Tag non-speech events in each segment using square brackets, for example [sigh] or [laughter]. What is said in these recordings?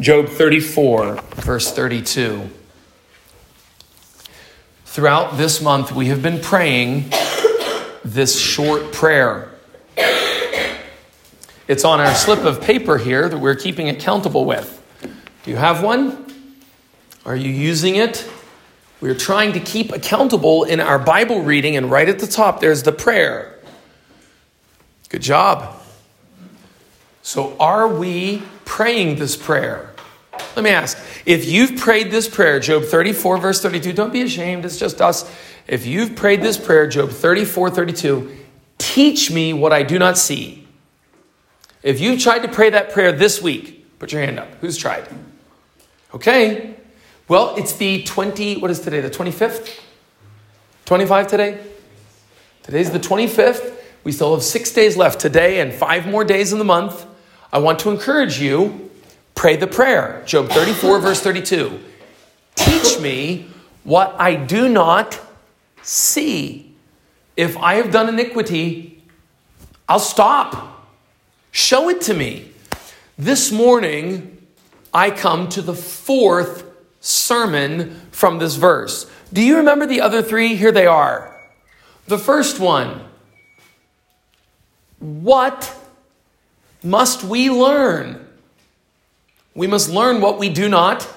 Job 34, verse 32. Throughout this month, we have been praying this short prayer. It's on our slip of paper here that we're keeping accountable with. Do you have one? Are you using it? We're trying to keep accountable in our Bible reading, and right at the top, there's the prayer. Good job. So, are we praying this prayer? Let me ask if you've prayed this prayer, Job 34, verse 32, don't be ashamed, it's just us. If you've prayed this prayer, Job 34, 32, teach me what I do not see. If you've tried to pray that prayer this week, put your hand up. Who's tried? Okay. Well, it's the 20, what is today? The 25th? 25 today? Today's the 25th. We still have six days left today and five more days in the month. I want to encourage you pray the prayer. Job 34, [laughs] verse 32. Teach me what I do not see. If I have done iniquity, I'll stop. Show it to me. This morning, I come to the fourth sermon from this verse. Do you remember the other three? Here they are. The first one What must we learn? We must learn what we do not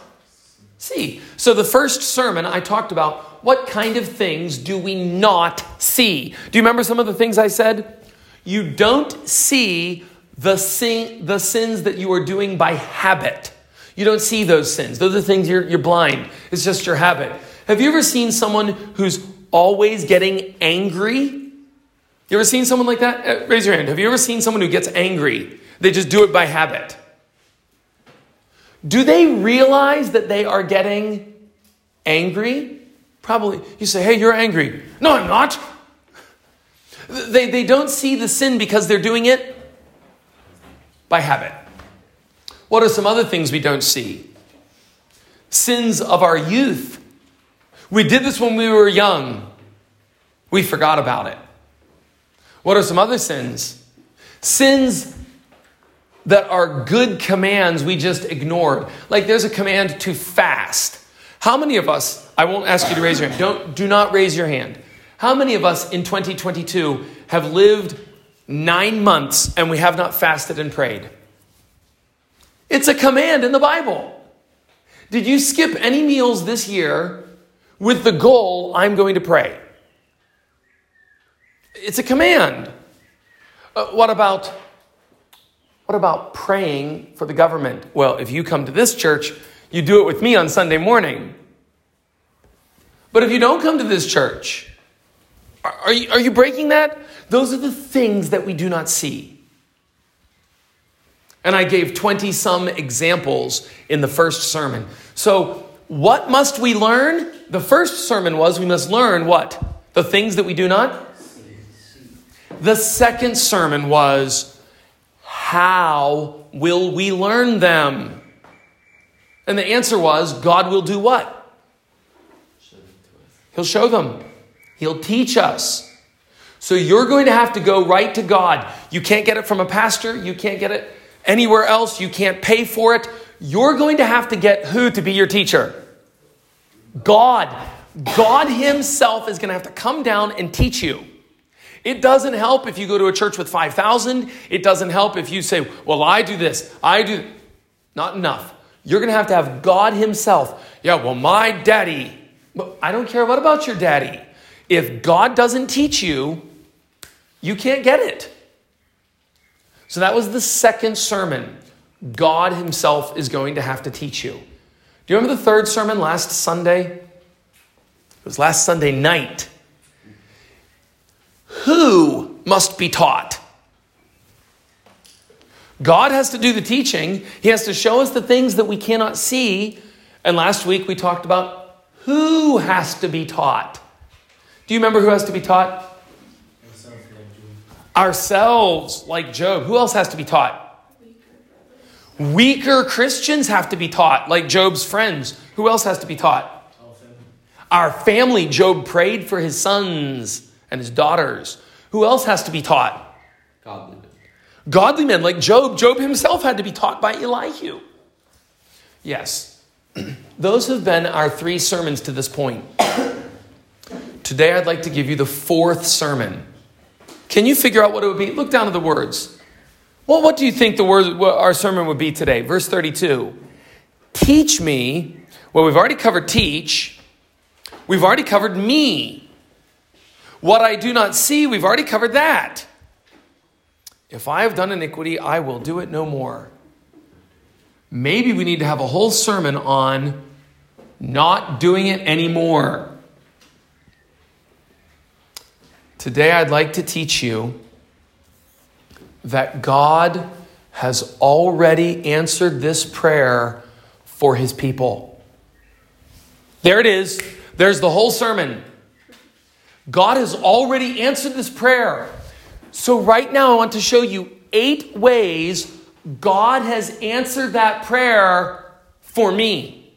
see. So, the first sermon, I talked about what kind of things do we not see. Do you remember some of the things I said? You don't see the, sin, the sins that you are doing by habit. You don't see those sins. Those are things you're, you're blind. It's just your habit. Have you ever seen someone who's always getting angry? You ever seen someone like that? Uh, raise your hand. Have you ever seen someone who gets angry? They just do it by habit. Do they realize that they are getting angry? Probably. You say, hey, you're angry. No, I'm not. They, they don't see the sin because they're doing it by habit. What are some other things we don't see? Sins of our youth. We did this when we were young. We forgot about it. What are some other sins? Sins that are good commands we just ignored. Like there's a command to fast. How many of us, I won't ask you to raise your hand, don't, do not raise your hand. How many of us in 2022 have lived nine months and we have not fasted and prayed? It's a command in the Bible. Did you skip any meals this year with the goal, I'm going to pray? It's a command. Uh, what about what about praying for the government? Well, if you come to this church, you do it with me on Sunday morning. But if you don't come to this church, are you, are you breaking that? Those are the things that we do not see. And I gave 20 some examples in the first sermon. So, what must we learn? The first sermon was we must learn what? The things that we do not? The second sermon was how will we learn them? And the answer was God will do what? He'll show them, He'll teach us. So you're going to have to go right to God. You can't get it from a pastor, you can't get it anywhere else. You can't pay for it. You're going to have to get who to be your teacher? God. God Himself is going to have to come down and teach you. It doesn't help if you go to a church with 5,000. It doesn't help if you say, Well, I do this, I do. Not enough. You're going to have to have God Himself. Yeah, well, my daddy. I don't care what about your daddy. If God doesn't teach you, you can't get it. So that was the second sermon. God Himself is going to have to teach you. Do you remember the third sermon last Sunday? It was last Sunday night. Who must be taught? God has to do the teaching. He has to show us the things that we cannot see. And last week we talked about who has to be taught. Do you remember who has to be taught? Ourselves, like Job. Who else has to be taught? Weaker Christians have to be taught, like Job's friends. Who else has to be taught? Our family. Job prayed for his sons and his daughters. Who else has to be taught? Godly men. Godly men, like Job. Job himself had to be taught by Elihu. Yes. [clears throat] Those have been our three sermons to this point. [clears throat] Today I'd like to give you the fourth sermon. Can you figure out what it would be? Look down at the words. Well, what do you think the word, our sermon would be today? Verse 32. Teach me. Well, we've already covered teach. We've already covered me. What I do not see, we've already covered that. If I have done iniquity, I will do it no more. Maybe we need to have a whole sermon on not doing it anymore. Today, I'd like to teach you that God has already answered this prayer for his people. There it is. There's the whole sermon. God has already answered this prayer. So, right now, I want to show you eight ways God has answered that prayer for me.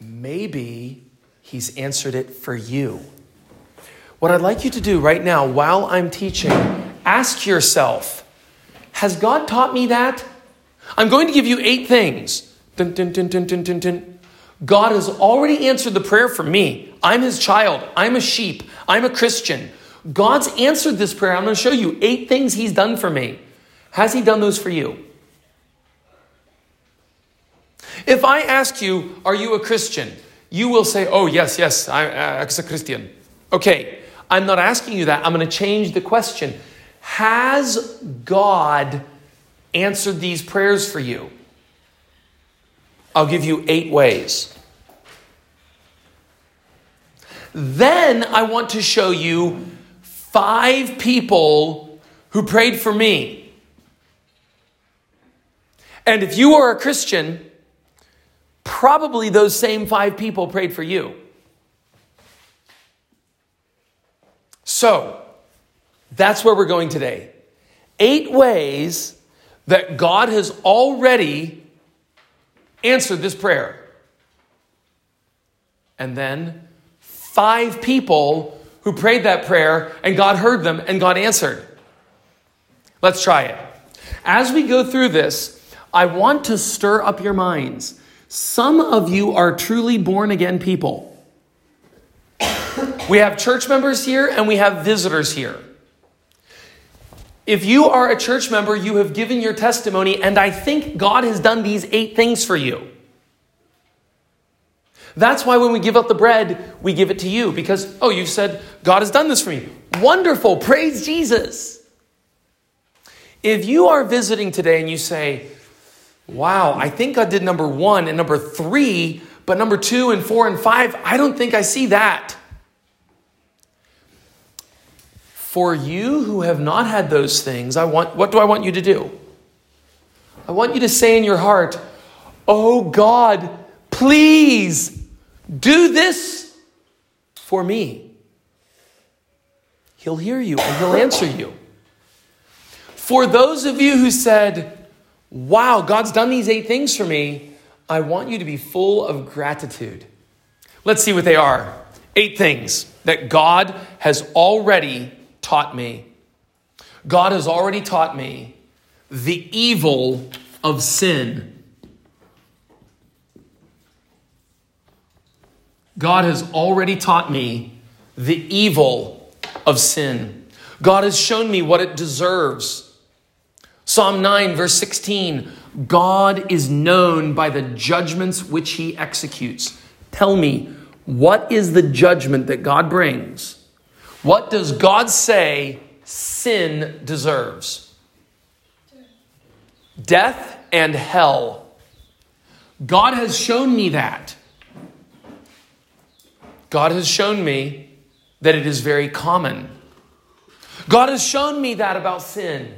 Maybe He's answered it for you. What I'd like you to do right now, while I'm teaching, ask yourself Has God taught me that? I'm going to give you eight things. Dun, dun, dun, God has already answered the prayer for me. I'm His child. I'm a sheep. I'm a Christian. God's answered this prayer. I'm going to show you eight things He's done for me. Has He done those for you? If I ask you, Are you a Christian? you will say, Oh, yes, yes, I'm, a Christian. Okay, I'm not asking you that. I'm going to change the question. Has God answered these prayers for you? I'll give you eight ways. Then I want to show you five people who prayed for me. And if you are a Christian, probably those same five people prayed for you. So, that's where we're going today. Eight ways that God has already answered this prayer. And then five people who prayed that prayer and God heard them and God answered. Let's try it. As we go through this, I want to stir up your minds. Some of you are truly born again people. We have church members here and we have visitors here. If you are a church member, you have given your testimony, and I think God has done these eight things for you. That's why when we give up the bread, we give it to you because, oh, you said, God has done this for me. Wonderful. Praise Jesus. If you are visiting today and you say, wow, I think I did number one and number three, but number two and four and five, I don't think I see that. For you who have not had those things, I want, what do I want you to do? I want you to say in your heart, Oh God, please do this for me. He'll hear you and he'll answer you. For those of you who said, Wow, God's done these eight things for me, I want you to be full of gratitude. Let's see what they are. Eight things that God has already taught me. God has already taught me the evil of sin. God has already taught me the evil of sin. God has shown me what it deserves. Psalm 9, verse 16 God is known by the judgments which he executes. Tell me, what is the judgment that God brings? What does God say sin deserves? Death and hell. God has shown me that. God has shown me that it is very common. God has shown me that about sin.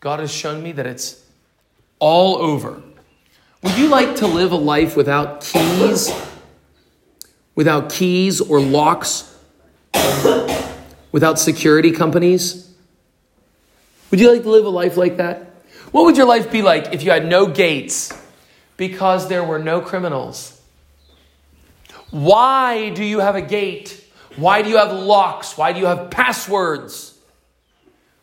God has shown me that it's all over. Would you like to live a life without keys? Without keys or locks? Without security companies? Would you like to live a life like that? What would your life be like if you had no gates because there were no criminals? Why do you have a gate? Why do you have locks? Why do you have passwords?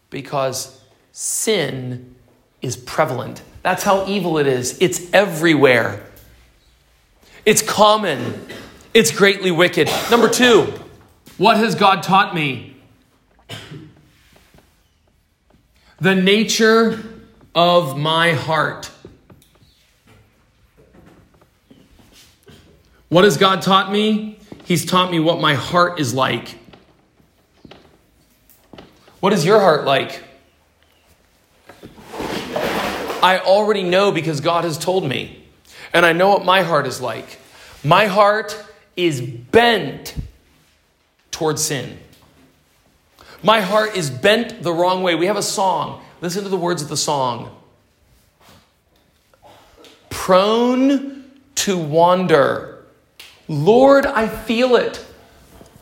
Because sin is prevalent That's how evil it is. It's everywhere. It's common. It's greatly wicked. Number two, what has God taught me? The nature of my heart. What has God taught me? He's taught me what my heart is like. What is your heart like? I already know because God has told me. And I know what my heart is like. My heart is bent towards sin. My heart is bent the wrong way. We have a song. Listen to the words of the song. Prone to wander. Lord, I feel it.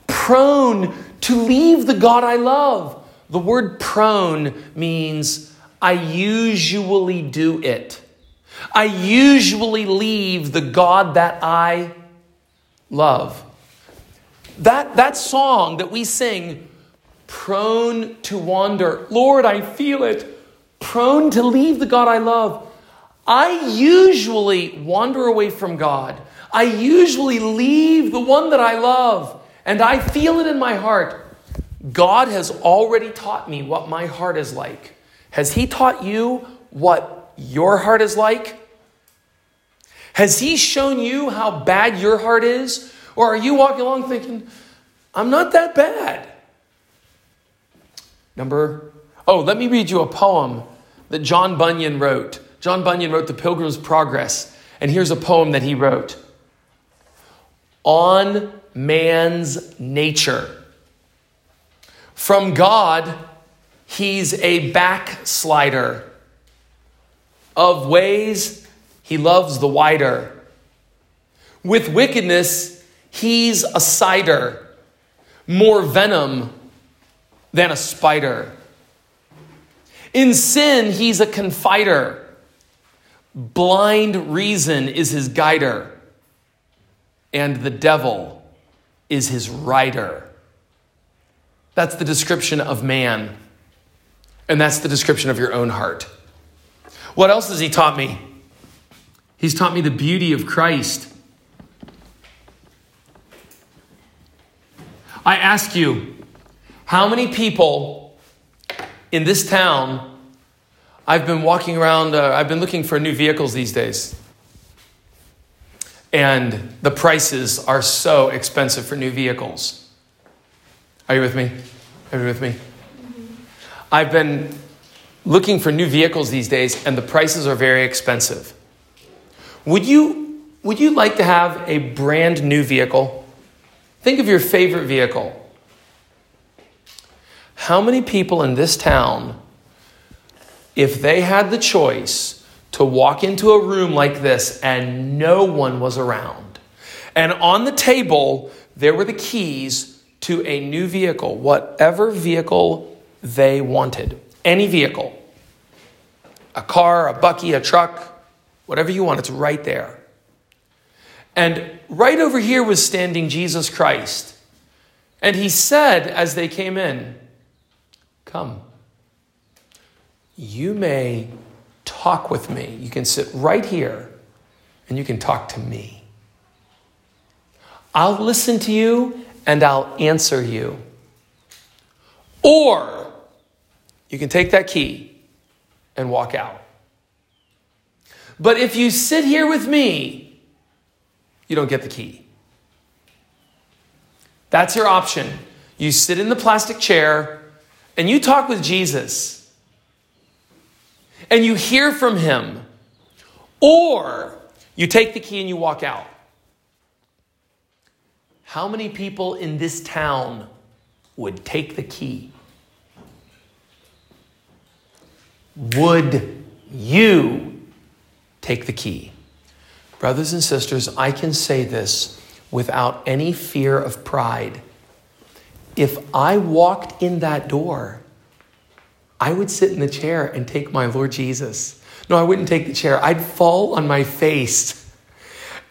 Prone to leave the God I love. The word prone means I usually do it. I usually leave the God that I love. That, that song that we sing, prone to wander, Lord, I feel it, prone to leave the God I love. I usually wander away from God. I usually leave the one that I love, and I feel it in my heart. God has already taught me what my heart is like. Has He taught you what your heart is like? Has He shown you how bad your heart is? Or are you walking along thinking, I'm not that bad? Number, oh, let me read you a poem that John Bunyan wrote. John Bunyan wrote The Pilgrim's Progress, and here's a poem that he wrote On man's nature. From God, he's a backslider. Of ways, he loves the wider. With wickedness, he's a sider, more venom than a spider. In sin, he's a confider. Blind reason is his guider, and the devil is his rider. That's the description of man. And that's the description of your own heart. What else has he taught me? He's taught me the beauty of Christ. I ask you, how many people in this town? I've been walking around, uh, I've been looking for new vehicles these days. And the prices are so expensive for new vehicles. Are you with me? Are you with me? I've been looking for new vehicles these days, and the prices are very expensive. Would you, would you like to have a brand new vehicle? Think of your favorite vehicle. How many people in this town, if they had the choice to walk into a room like this and no one was around, and on the table there were the keys to a new vehicle, whatever vehicle they wanted, any vehicle a car, a bakkie, a truck, whatever you want, it's right there. And right over here was standing Jesus Christ. And he said as they came in, Come, you may talk with me. You can sit right here and you can talk to me. I'll listen to you and I'll answer you. Or you can take that key and walk out. But if you sit here with me, you don't get the key. That's your option. You sit in the plastic chair and you talk with Jesus and you hear from him, or you take the key and you walk out. How many people in this town would take the key? Would you take the key? Brothers and sisters, I can say this without any fear of pride. If I walked in that door, I would sit in the chair and take my Lord Jesus. No, I wouldn't take the chair. I'd fall on my face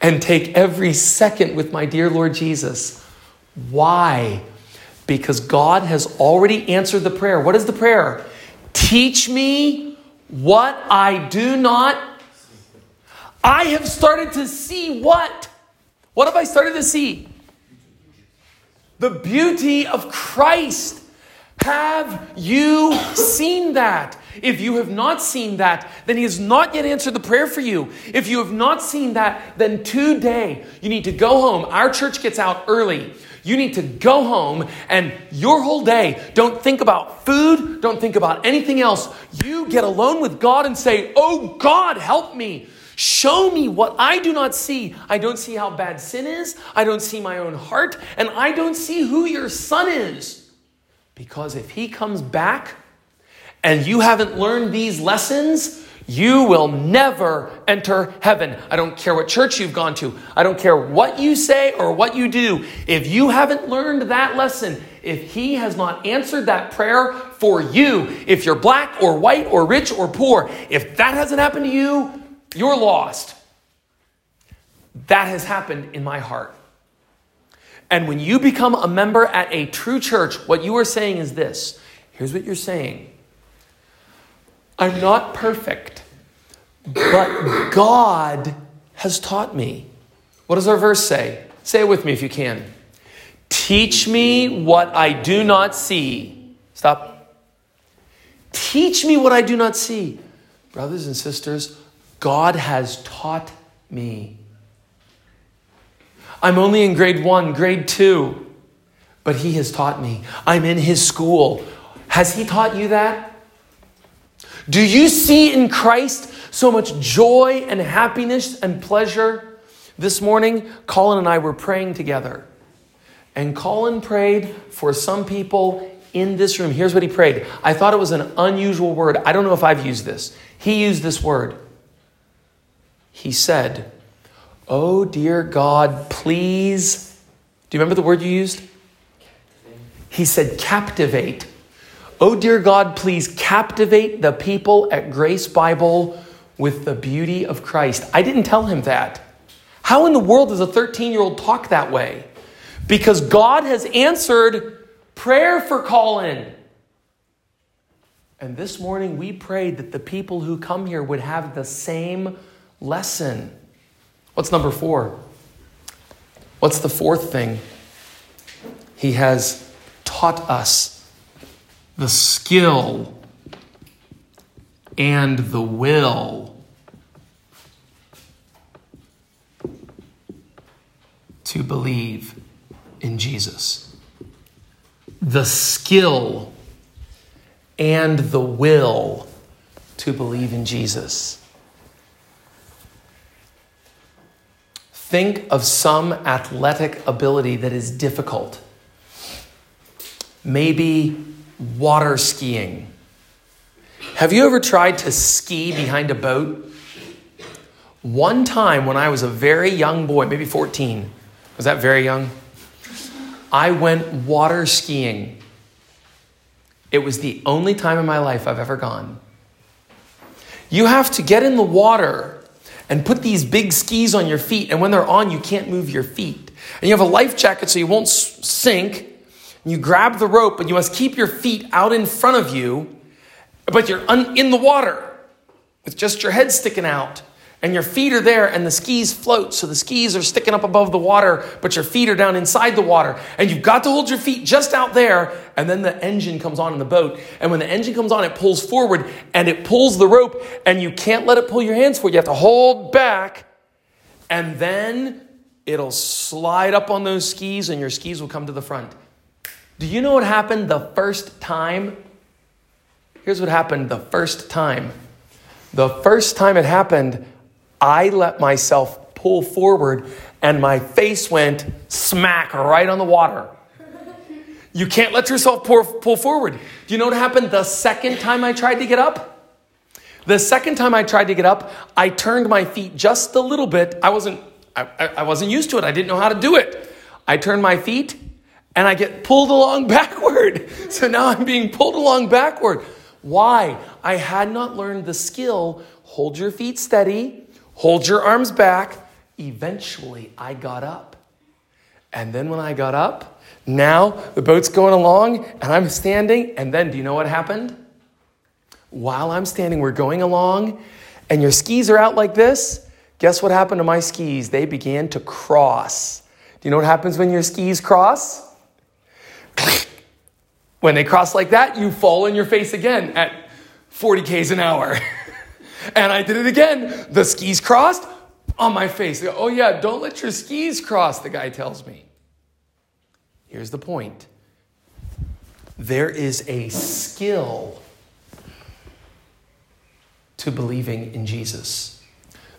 and take every second with my dear Lord Jesus. Why? Because God has already answered the prayer. What is the prayer? Teach me what I do not. I have started to see what? What have I started to see? The beauty of Christ. Have you seen that? If you have not seen that, then He has not yet answered the prayer for you. If you have not seen that, then today you need to go home. Our church gets out early. You need to go home and your whole day, don't think about food, don't think about anything else. You get alone with God and say, Oh God, help me. Show me what I do not see. I don't see how bad sin is. I don't see my own heart. And I don't see who your son is. Because if he comes back and you haven't learned these lessons, you will never enter heaven. I don't care what church you've gone to. I don't care what you say or what you do. If you haven't learned that lesson, if He has not answered that prayer for you, if you're black or white or rich or poor, if that hasn't happened to you, you're lost. That has happened in my heart. And when you become a member at a true church, what you are saying is this. Here's what you're saying I'm not perfect, but God has taught me. What does our verse say? Say it with me if you can. Teach me what I do not see. Stop. Teach me what I do not see. Brothers and sisters, God has taught me. I'm only in grade one, grade two, but He has taught me. I'm in His school. Has He taught you that? Do you see in Christ so much joy and happiness and pleasure? This morning, Colin and I were praying together. And Colin prayed for some people in this room. Here's what he prayed. I thought it was an unusual word. I don't know if I've used this. He used this word. He said, Oh, dear God, please. Do you remember the word you used? He said, captivate. Oh, dear God, please captivate the people at Grace Bible with the beauty of Christ. I didn't tell him that. How in the world does a 13 year old talk that way? Because God has answered prayer for Colin. And this morning we prayed that the people who come here would have the same lesson. What's number four? What's the fourth thing? He has taught us the skill and the will to believe in Jesus. The skill and the will to believe in Jesus. Think of some athletic ability that is difficult. Maybe water skiing. Have you ever tried to ski behind a boat? One time when I was a very young boy, maybe 14, was that very young? I went water skiing. It was the only time in my life I've ever gone. You have to get in the water and put these big skis on your feet, and when they're on, you can't move your feet. And you have a life jacket so you won't sink, And you grab the rope, but you must keep your feet out in front of you, but you're un- in the water with just your head sticking out. And your feet are there, and the skis float. So the skis are sticking up above the water, but your feet are down inside the water. And you've got to hold your feet just out there. And then the engine comes on in the boat. And when the engine comes on, it pulls forward and it pulls the rope, and you can't let it pull your hands forward. You have to hold back. And then it'll slide up on those skis, and your skis will come to the front. Do you know what happened the first time? Here's what happened the first time. The first time it happened, I let myself pull forward and my face went smack right on the water. You can't let yourself pull, pull forward. Do you know what happened the second time I tried to get up? The second time I tried to get up, I turned my feet just a little bit. I wasn't, I, I wasn't used to it. I didn't know how to do it. I turned my feet and I get pulled along [laughs] backward. So now I'm being pulled along backward. Why? I had not learned the skill hold your feet steady, hold your arms back. Eventually, I got up. And then when I got up, now the boat's going along and I'm standing. And then, do you know what happened? while I'm standing, we're going along, and your skis are out like this. Guess what happened to my skis? They began to cross. Do you know what happens when your skis cross? When they cross like that, you fall on your face again at 40 Ks an hour. [laughs] and I did it again. The skis crossed on my face. Go, oh, yeah, don't let your skis cross, the guy tells me. Here's the point there is a skill to believing in Jesus.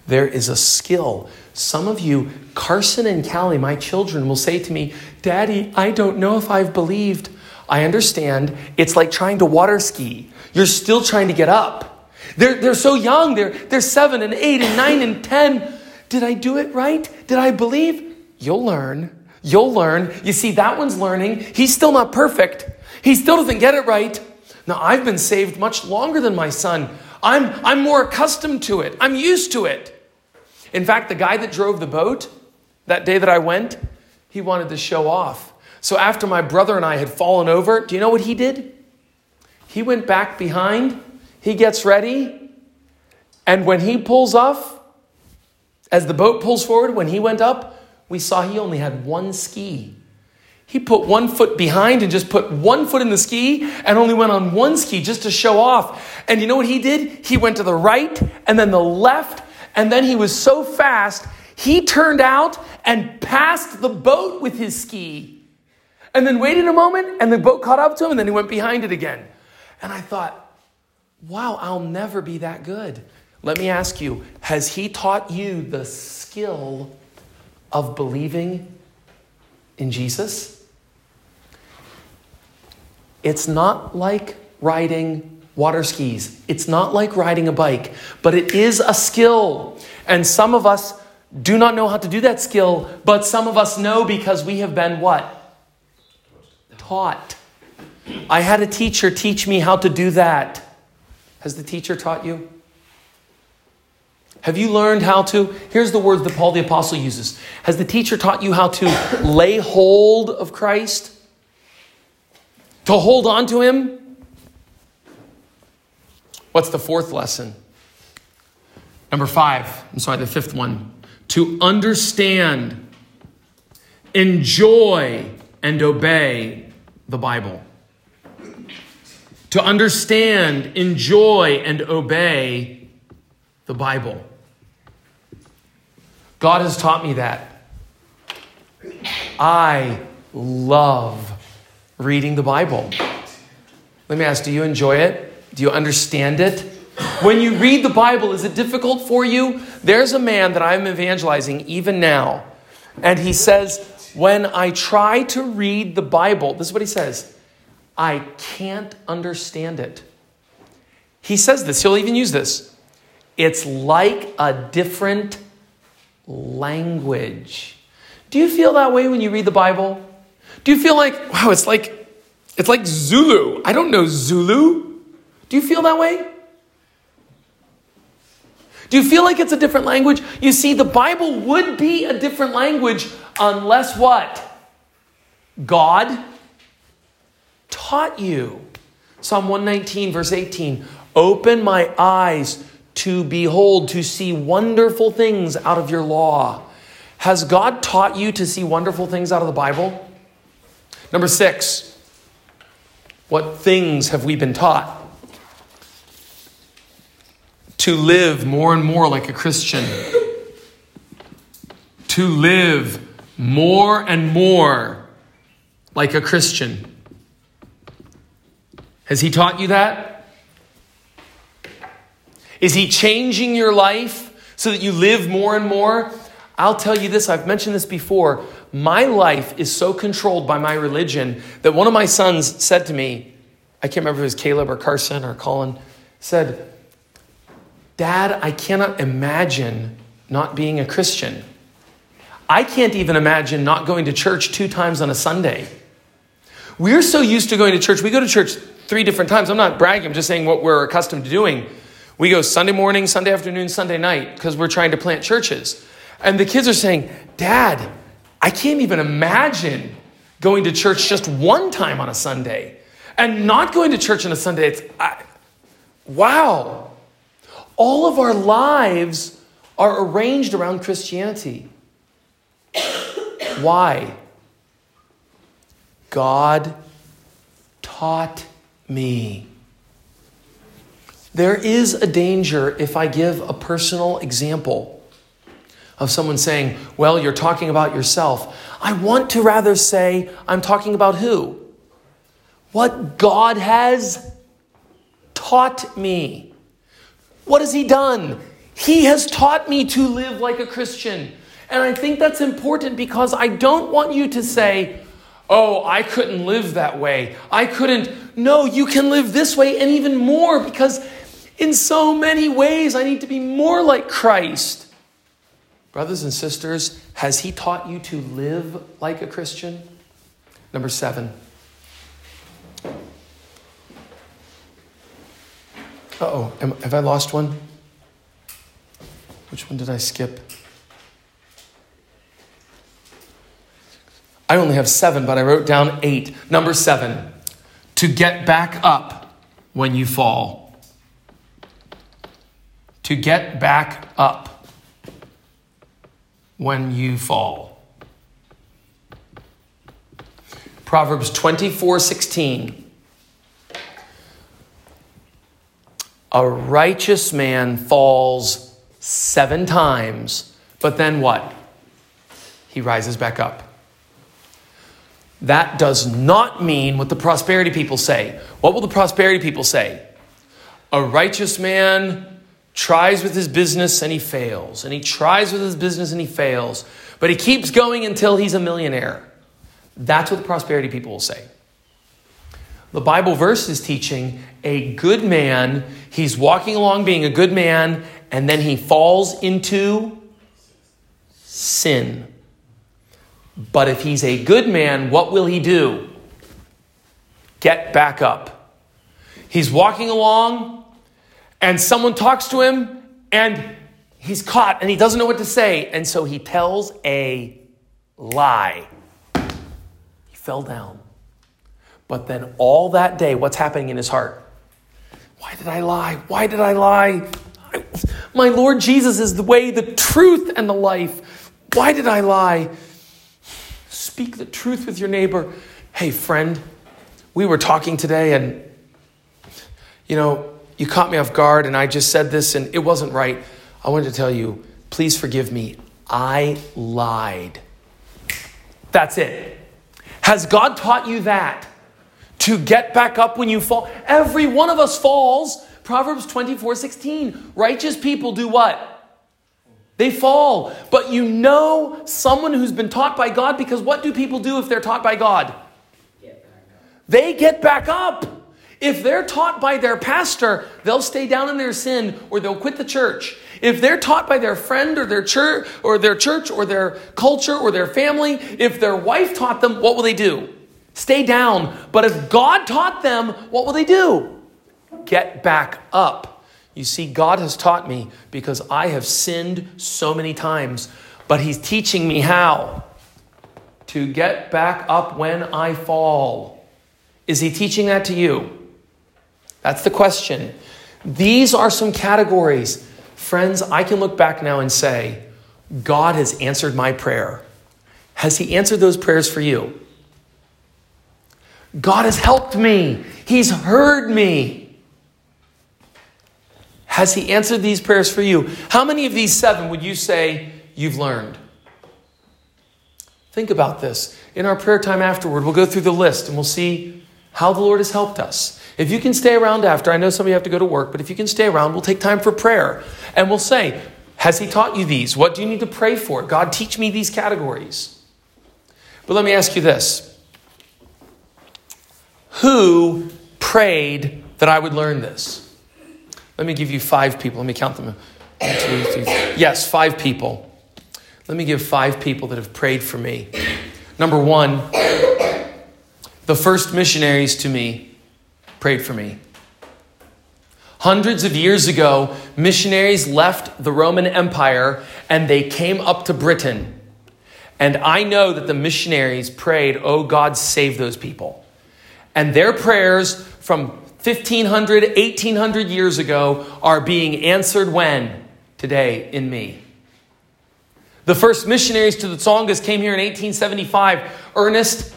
There is a skill. Some of you, Carson and Callie, my children, will say to me, Daddy, I don't know if I've believed. I understand. It's like trying to water ski. You're still trying to get up. They're, they're so young. They're, they're seven and eight and nine and 10. Did I do it right? Did I believe? You'll learn. You'll learn. You see, that one's learning. He's still not perfect. He still doesn't get it right. Now, I've been saved much longer than my son. I'm, I'm more accustomed to it. I'm used to it. In fact, the guy that drove the boat that day that I went, he wanted to show off. So after my brother and I had fallen over, do you know what he did? He went back behind, he gets ready, and when he pulls off, as the boat pulls forward, when he went up, we saw he only had one ski. He put one foot behind and just put one foot in the ski and only went on one ski just to show off. And you know what he did? He went to the right and then the left, and then he was so fast, he turned out and passed the boat with his ski and then waited a moment, and the boat caught up to him, and then he went behind it again. And I thought, wow, I'll never be that good. Let me ask you has he taught you the skill of believing in Jesus? It's not like riding water skis, it's not like riding a bike, but it is a skill. And some of us do not know how to do that skill, but some of us know because we have been what? taught. I had a teacher teach me how to do that. Has the teacher taught you? Have you learned how to? Here's the words that Paul the Apostle uses. Has the teacher taught you how to lay hold of Christ? To hold on to Him? What's the fourth lesson? Number five, I'm sorry, the fifth one. To understand, enjoy, and obey the Bible. To understand, enjoy, and obey the Bible. God has taught me that. I love reading the Bible. Let me ask do you enjoy it? Do you understand it? When you read the Bible, is it difficult for you? There's a man that I'm evangelizing even now, and he says, when I try to read the Bible, this is what he says I can't understand it. He says this, he'll even use this. It's like a different language. Do you feel that way when you read the Bible? Do you feel like, wow, it's like it's like Zulu. I don't know Zulu. Do you feel that way? Do you feel like it's a different language? You see, the Bible would be a different language unless what? God taught you. Psalm 119, verse 18 Open my eyes to behold, to see wonderful things out of your law. Has God taught you to see wonderful things out of the Bible? Number six, what things have we been taught? To live more and more like a Christian. To live more and more like a Christian. Has He taught you that? Is He changing your life so that you live more and more? I'll tell you this, I've mentioned this before. My life is so controlled by my religion that one of my sons said to me, I can't remember if it was Caleb or Carson or Colin, said, Dad, I cannot imagine not being a Christian. I can't even imagine not going to church two times on a Sunday. We're so used to going to church. We go to church three different times. I'm not bragging, I'm just saying what we're accustomed to doing. We go Sunday morning, Sunday afternoon, Sunday night because we're trying to plant churches. And the kids are saying, Dad, I can't even imagine going to church just one time on a Sunday and not going to church on a Sunday. It's, I, Wow. All of our lives are arranged around Christianity. Why? God taught me. There is a danger if I give a personal example of someone saying, Well, you're talking about yourself. I want to rather say, I'm talking about who? What God has taught me. What has He done? He has taught me to live like a Christian. And I think that's important because I don't want you to say, oh, I couldn't live that way. I couldn't. No, you can live this way and even more because in so many ways I need to be more like Christ. Brothers and sisters, has He taught you to live like a Christian? Number seven. oh, have I lost one? Which one did I skip? I only have seven, but I wrote down eight. Number seven, to get back up when you fall. To get back up when you fall. Proverbs 24 16. A righteous man falls seven times, but then what? He rises back up. That does not mean what the prosperity people say. What will the prosperity people say? A righteous man tries with his business and he fails, and he tries with his business and he fails, but he keeps going until he's a millionaire. That's what the prosperity people will say. The Bible verse is teaching a good man, he's walking along being a good man, and then he falls into sin. But if he's a good man, what will he do? Get back up. He's walking along, and someone talks to him, and he's caught, and he doesn't know what to say. And so he tells a lie. He fell down. But then all that day, what's happening in his heart? Why did I lie? Why did I lie? My Lord Jesus is the way, the truth, and the life. Why did I lie? Speak the truth with your neighbor. Hey, friend, we were talking today and, you know, you caught me off guard and I just said this and it wasn't right. I wanted to tell you, please forgive me. I lied. That's it. Has God taught you that? To get back up when you fall? Every one of us falls. Proverbs 24 16. Righteous people do what? They fall. But you know someone who's been taught by God because what do people do if they're taught by God? They get back up. If they're taught by their pastor, they'll stay down in their sin or they'll quit the church. If they're taught by their friend or their church or their church or their culture or their family, if their wife taught them, what will they do? Stay down. But if God taught them, what will they do? Get back up. You see, God has taught me because I have sinned so many times, but He's teaching me how to get back up when I fall. Is He teaching that to you? That's the question. These are some categories. Friends, I can look back now and say, God has answered my prayer. Has He answered those prayers for you? God has helped me. He's heard me. Has He answered these prayers for you? How many of these seven would you say you've learned? Think about this. In our prayer time afterward, we'll go through the list and we'll see how the Lord has helped us. If you can stay around after, I know some of you have to go to work, but if you can stay around, we'll take time for prayer and we'll say, Has He taught you these? What do you need to pray for? God, teach me these categories. But let me ask you this Who prayed that I would learn this? Let me give you five people. Let me count them. One, two, three. Yes, five people. Let me give five people that have prayed for me. Number one, the first missionaries to me prayed for me. Hundreds of years ago, missionaries left the Roman Empire and they came up to Britain. And I know that the missionaries prayed, Oh God, save those people. And their prayers from 1500, 1800 years ago are being answered when? Today, in me. The first missionaries to the Tsongas came here in 1875. Ernest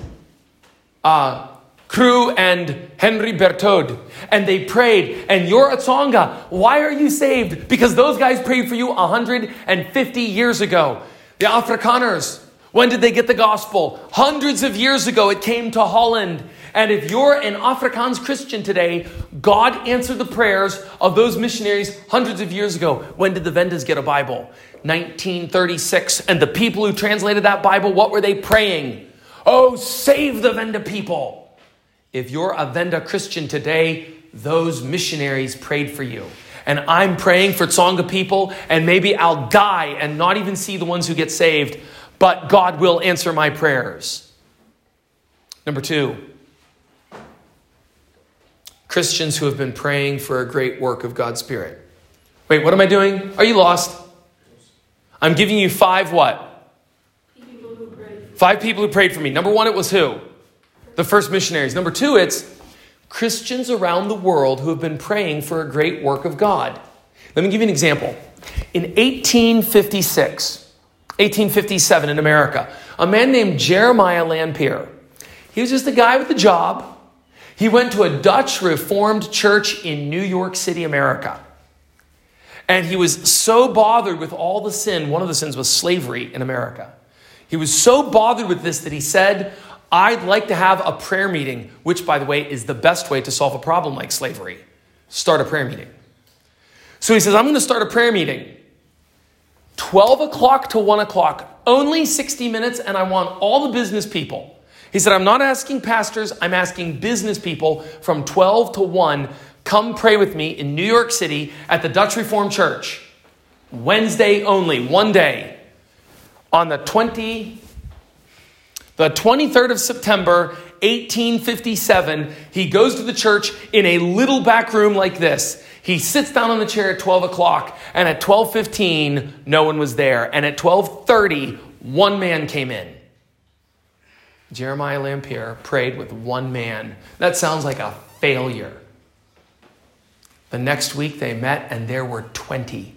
uh, Creux and Henry Berthoud. And they prayed, and you're a Tsonga. Why are you saved? Because those guys prayed for you 150 years ago. The Afrikaners, when did they get the gospel? Hundreds of years ago, it came to Holland. And if you're an Afrikaans Christian today, God answered the prayers of those missionaries hundreds of years ago. When did the Vendas get a Bible? 1936. And the people who translated that Bible, what were they praying? Oh, save the Venda people. If you're a Venda Christian today, those missionaries prayed for you. And I'm praying for Tsonga people, and maybe I'll die and not even see the ones who get saved, but God will answer my prayers. Number two, Christians who have been praying for a great work of God's Spirit. Wait, what am I doing? Are you lost? I'm giving you five what? People five people who prayed for me. Number one, it was who? The first missionaries. Number two, it's Christians around the world who have been praying for a great work of God. Let me give you an example. In 1856, 1857 in America, a man named Jeremiah Lanphier, he was just a guy with a job he went to a Dutch Reformed church in New York City, America. And he was so bothered with all the sin. One of the sins was slavery in America. He was so bothered with this that he said, I'd like to have a prayer meeting, which, by the way, is the best way to solve a problem like slavery. Start a prayer meeting. So he says, I'm going to start a prayer meeting. 12 o'clock to 1 o'clock, only 60 minutes, and I want all the business people he said, I'm not asking pastors, I'm asking business people from 12 to 1. Come pray with me in New York City at the Dutch Reformed Church. Wednesday only, one day. On the 20, the 23rd of September, 1857, he goes to the church in a little back room like this. He sits down on the chair at 12 o'clock, and at 12:15, no one was there. And at 12:30, one man came in. Jeremiah Lanphier prayed with one man. That sounds like a failure. The next week they met and there were 20.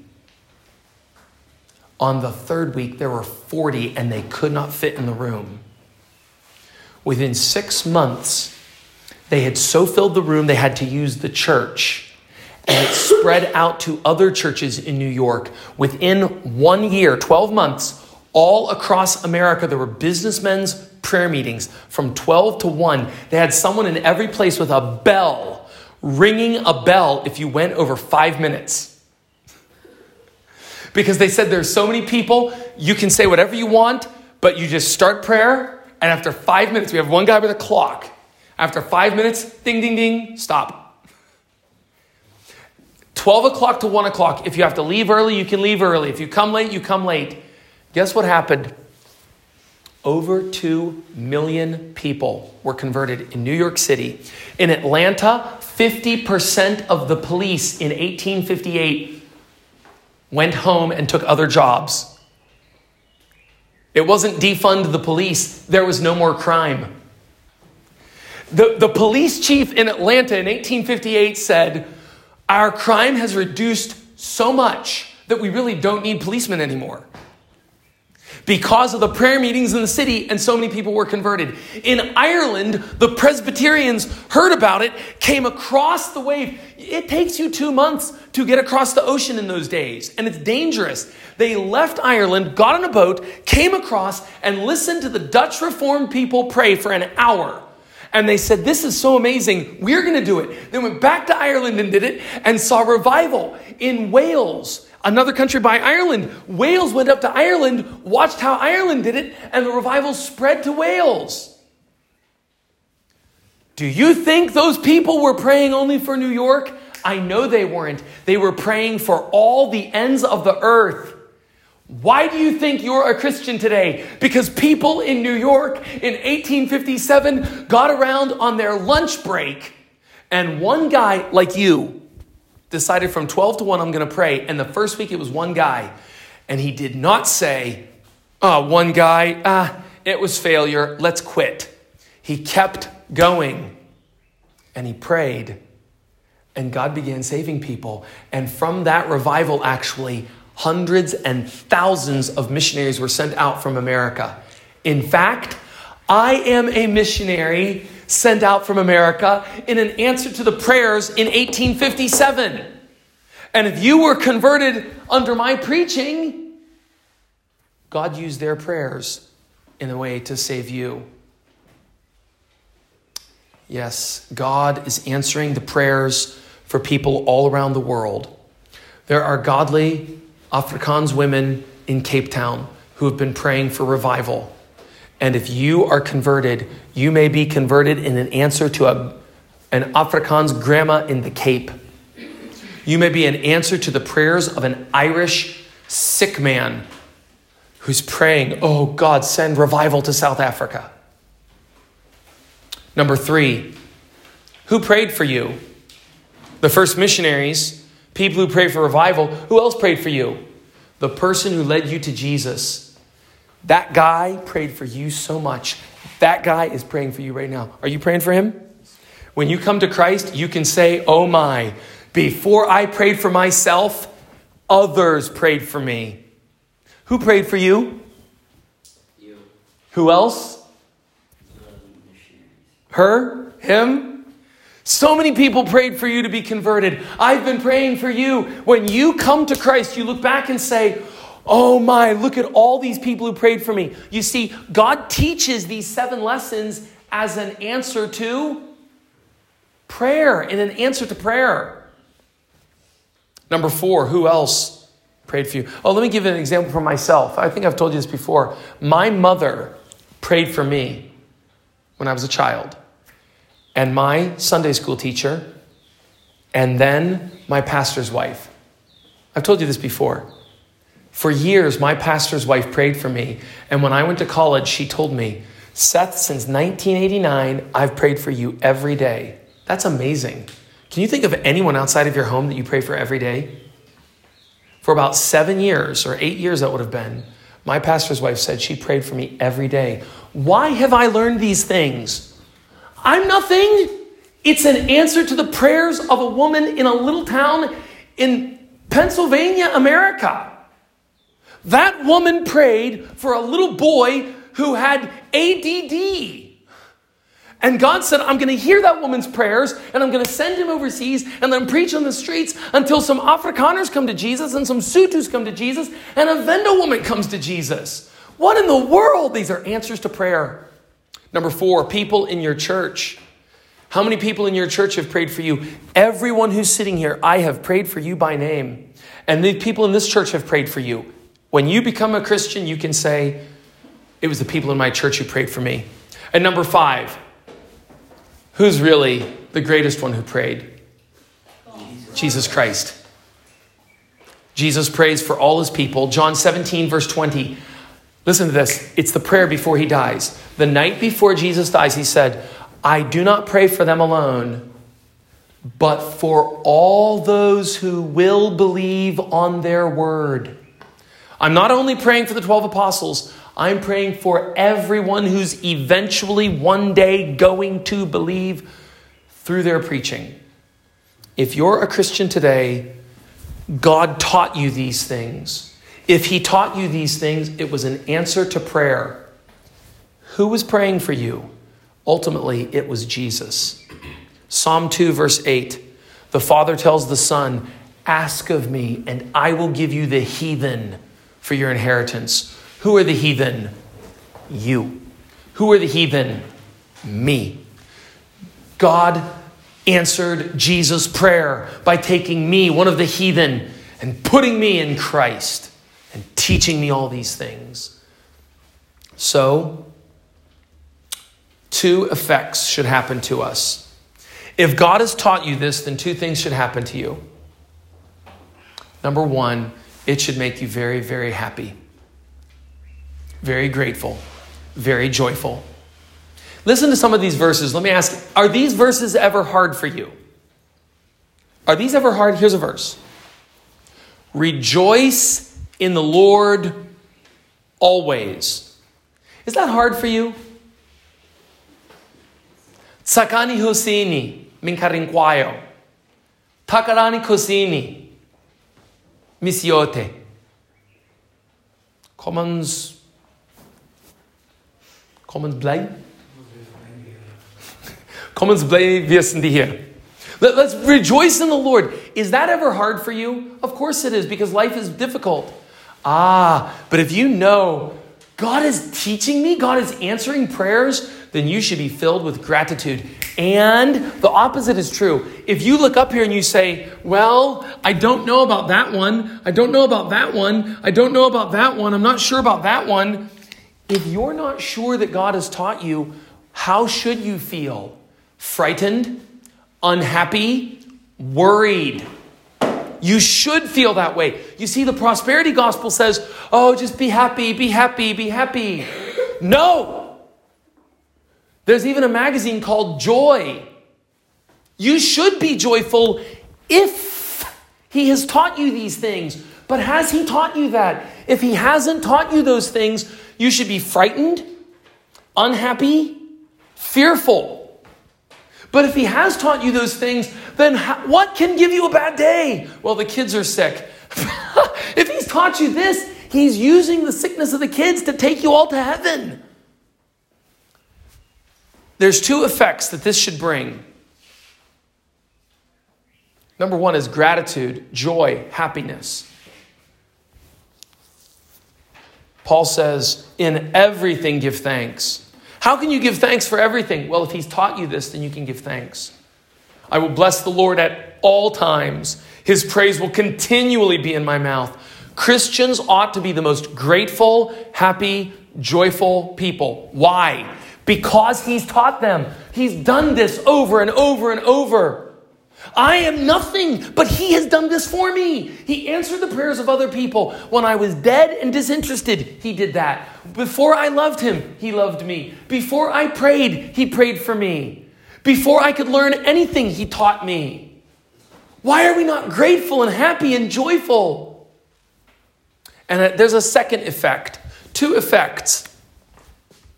On the third week there were 40 and they could not fit in the room. Within six months, they had so filled the room they had to use the church. And it spread out to other churches in New York. Within one year, 12 months, all across America, there were businessmen's prayer meetings from 12 to 1. They had someone in every place with a bell, ringing a bell if you went over five minutes. Because they said there's so many people, you can say whatever you want, but you just start prayer, and after five minutes, we have one guy with a clock. After five minutes, ding, ding, ding, stop. 12 o'clock to 1 o'clock. If you have to leave early, you can leave early. If you come late, you come late. Guess what happened? Over 2 million people were converted in New York City. In Atlanta, 50% of the police in 1858 went home and took other jobs. It wasn't defund the police, there was no more crime. The, the police chief in Atlanta in 1858 said, Our crime has reduced so much that we really don't need policemen anymore because of the prayer meetings in the city, and so many people were converted. In Ireland, the Presbyterians heard about it, came across the wave. It takes you two months to get across the ocean in those days, and it's dangerous. They left Ireland, got on a boat, came across, and listened to the Dutch Reformed people pray for an hour. And they said, This is so amazing. We're going to do it. They went back to Ireland and did it and saw revival in Wales another country by Ireland. Wales went up to Ireland, watched how Ireland did it, and the revival spread to Wales. Do you think those people were praying only for New York? I know they weren't. They were praying for all the ends of the earth. Why do you think you're a Christian today? Because people in New York in 1857 got around on their lunch break, and one guy like you decided from 12 to 1, I'm going to pray. And the first week it was one guy. And he did not say, oh, one guy, ah, it was failure, let's quit. He kept going and he prayed And God began saving people. And from that revival, actually, hundreds and thousands of missionaries were sent out from America. In fact, I am a missionary sent out from America in an answer to the prayers in 1857. And if you were converted under my preaching, God used their prayers in a way to save you. Yes, God is answering the prayers for people all around the world. There are godly Afrikaans women in Cape Town who have been praying for revival. And if you are converted, you may be converted in an answer to a, an Afrikaans grandma in the Cape. You may be an answer to the prayers of an Irish sick man who's praying, Oh God, send revival to South Africa. Number three, who prayed for you? The first missionaries, people who prayed for revival. Who else prayed for you? The person who led you to Jesus. That guy prayed for you so much. That guy is praying for you right now. Are you praying for him? When you come to Christ, you can say, Oh my, before I prayed for myself, others prayed for me. Who prayed for you? You. Who else? Her? Him? So many people prayed for you to be converted. I've been praying for you. When you come to Christ, you look back and say, Oh my, look at all these people who prayed for me. You see, God teaches these seven lessons as an answer to prayer, and an answer to prayer. Number four, who else prayed for you? Oh, let me give an example from myself. I think I've told you this before. My mother prayed for me when I was a child, and my Sunday school teacher, and then my pastor's wife. I've told you this before. For years, my pastor's wife prayed for me. And when I went to college, she told me, Seth, since 1989, I've prayed for you every day. That's amazing. Can you think of anyone outside of your home that you pray for every day? For about seven years or eight years, that would have been, my pastor's wife said she prayed for me every day. Why have I learned these things? I'm nothing. It's an answer to the prayers of a woman in a little town in Pennsylvania, America. That woman prayed for a little boy who had ADD. And God said, I'm going to hear that woman's prayers and I'm going to send him overseas and then preach on the streets until some Afrikaners come to Jesus and some Sutus come to Jesus and a Venda woman comes to Jesus. What in the world? These are answers to prayer. Number four, people in your church. How many people in your church have prayed for you? Everyone who's sitting here, I have prayed for you by name. And the people in this church have prayed for you. When you become a Christian, you can say, It was the people in my church who prayed for me. And number five, who's really the greatest one who prayed? Jesus Christ. Jesus prays for all his people. John 17, verse 20. Listen to this. It's the prayer before he dies. The night before Jesus dies, he said, I do not pray for them alone, but for all those who will believe on their word. I'm not only praying for the 12 apostles, I'm praying for everyone who's eventually one day going to believe through their preaching. If you're a Christian today, God taught you these things. If He taught you these things, it was an answer to prayer. Who was praying for you? Ultimately, it was Jesus. Psalm 2, verse 8 the Father tells the Son, Ask of me, and I will give you the heathen for your inheritance. Who are the heathen? You. Who are the heathen? Me. God answered Jesus' prayer by taking me, one of the heathen, and putting me in Christ and teaching me all these things. So, two effects should happen to us. If God has taught you this, then two things should happen to you. Number one, it should make you very, very happy, very grateful, very joyful. Listen to some of these verses. Let me ask Are these verses ever hard for you? Are these ever hard? Here's a verse Rejoice in the Lord always. Is that hard for you? Tsakani. Takarani cosini. Misiote. Commons. Commons blij? [laughs] Commons blij wissen die hier. Let, us rejoice in the Lord. Is that ever hard for you? Of course it is, because life is difficult. Ah, but if you know God is teaching me, God is answering prayers, then you should be filled with gratitude. And the opposite is true. If you look up here and you say, Well, I don't know about that one, I don't know about that one, I don't know about that one, I'm not sure about that one. If you're not sure that God has taught you, how should you feel? Frightened? unhappy, worried. You should feel that way. You see, the prosperity gospel says, oh, just be happy, be happy, be happy. No! There's even a magazine called Joy. You should be joyful if He has taught you these things. But has He taught you that? If He hasn't taught you those things, you should be frightened, unhappy, fearful. But if he has taught you those things, then what can give you a bad day? Well, the kids are sick. [laughs] if he's taught you this, he's using the sickness of the kids to take you all to heaven. There's two effects that this should bring. Number one is gratitude, joy, happiness. Paul says, In everything give thanks. How can you give thanks for everything? Well, if He's taught you this, then you can give thanks. I will bless the Lord at all times. His praise will continually be in my mouth. Christians ought to be the most grateful, happy, joyful people. Why? Because He's taught them. He's done this over and over and over. I am nothing, but He has done this for me. He answered the prayers of other people. When I was dead and disinterested, He did that. Before I loved Him, He loved me. Before I prayed, He prayed for me. Before I could learn anything, He taught me. Why are we not grateful and happy and joyful? And uh, there's a second effect, two effects.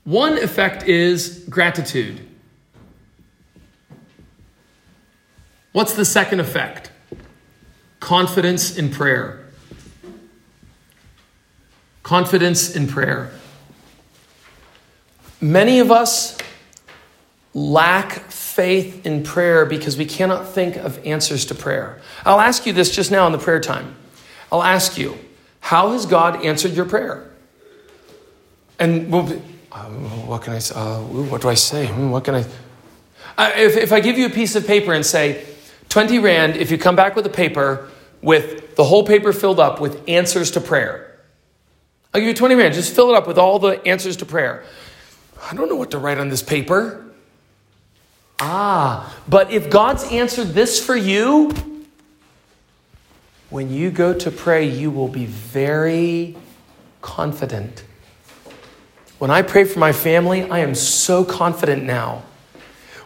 One effect is gratitude. What's the second effect? Confidence in prayer. Confidence in prayer. Many of us lack faith in prayer because we cannot think of answers to prayer. I'll ask you this just now in the prayer time. I'll ask you, how has God answered your prayer? And uh, what can I say? Uh, what do I say? Hmm, what can I? Uh, if, if I give you a piece of paper and say, 20 Rand if you come back with a paper with the whole paper filled up with answers to prayer. I'll give you 20 Rand. Just fill it up with all the answers to prayer. I don't know what to write on this paper. Ah, but if God's answered this for you, when you go to pray, you will be very confident. When I pray for my family, I am so confident now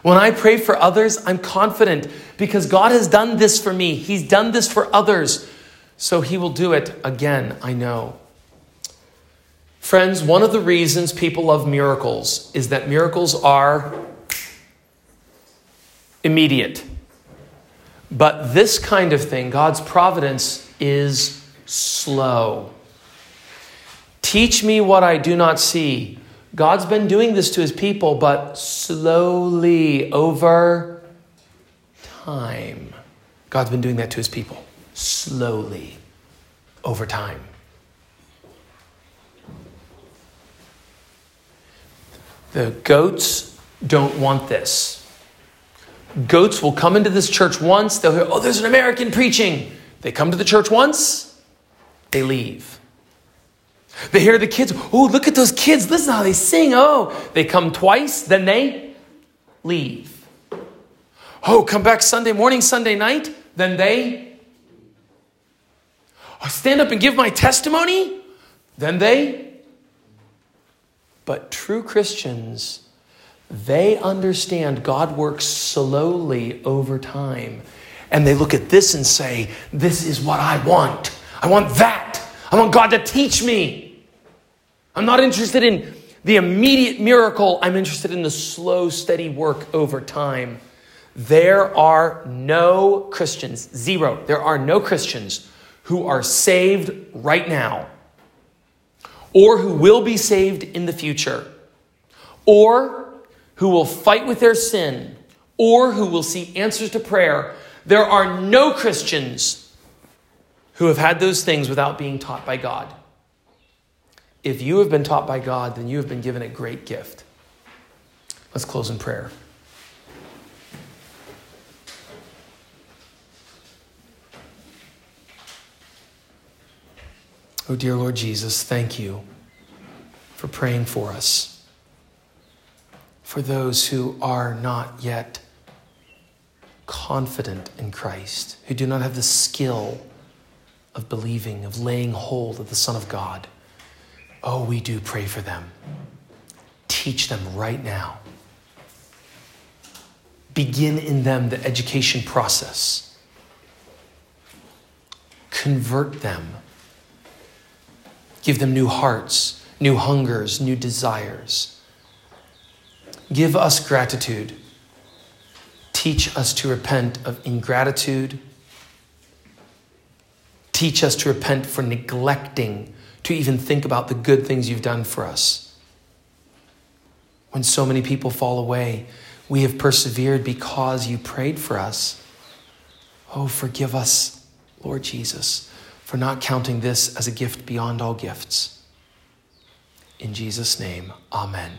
when I pray for others, I'm confident because God has done this for me. He's done this for others. So He will do it again, I know. Friends, one of the reasons people love miracles is that miracles are immediate. But this kind of thing, God's providence, is slow. Teach me what I do not see. God's been doing this to his people, but slowly over time. God's been doing that to his people, slowly over time. The goats don't want this. Goats will come into this church once, they'll hear, oh, there's an American preaching. They come to the church once, they leave. They hear the kids, oh, look at those kids, listen how they sing. Oh, they come twice, then they leave. Oh, come back Sunday morning, Sunday night, then they stand up and give my testimony, then they. But true Christians, they understand God works slowly over time. And they look at this and say, This is what I want. I want that. I want God to teach me. I'm not interested in the immediate miracle. I'm interested in the slow, steady work over time. There are no Christians, zero, there are no Christians who are saved right now, or who will be saved in the future, or who will fight with their sin, or who will see answers to prayer. There are no Christians who have had those things without being taught by God. If you have been taught by God, then you have been given a great gift. Let's close in prayer. Oh, dear Lord Jesus, thank you for praying for us, for those who are not yet confident in Christ, who do not have the skill of believing, of laying hold of the Son of God. Oh, we do pray for them. Teach them right now. Begin in them the education process. Convert them Give them new hearts, new hungers, new desires. Give us gratitude. Teach us to repent of ingratitude. Teach us to repent for neglecting to even think about the good things you've done for us. When so many people fall away, we have persevered because you prayed for us. Oh, forgive us, Lord Jesus, for not counting this as a gift beyond all gifts. In Jesus' name, amen.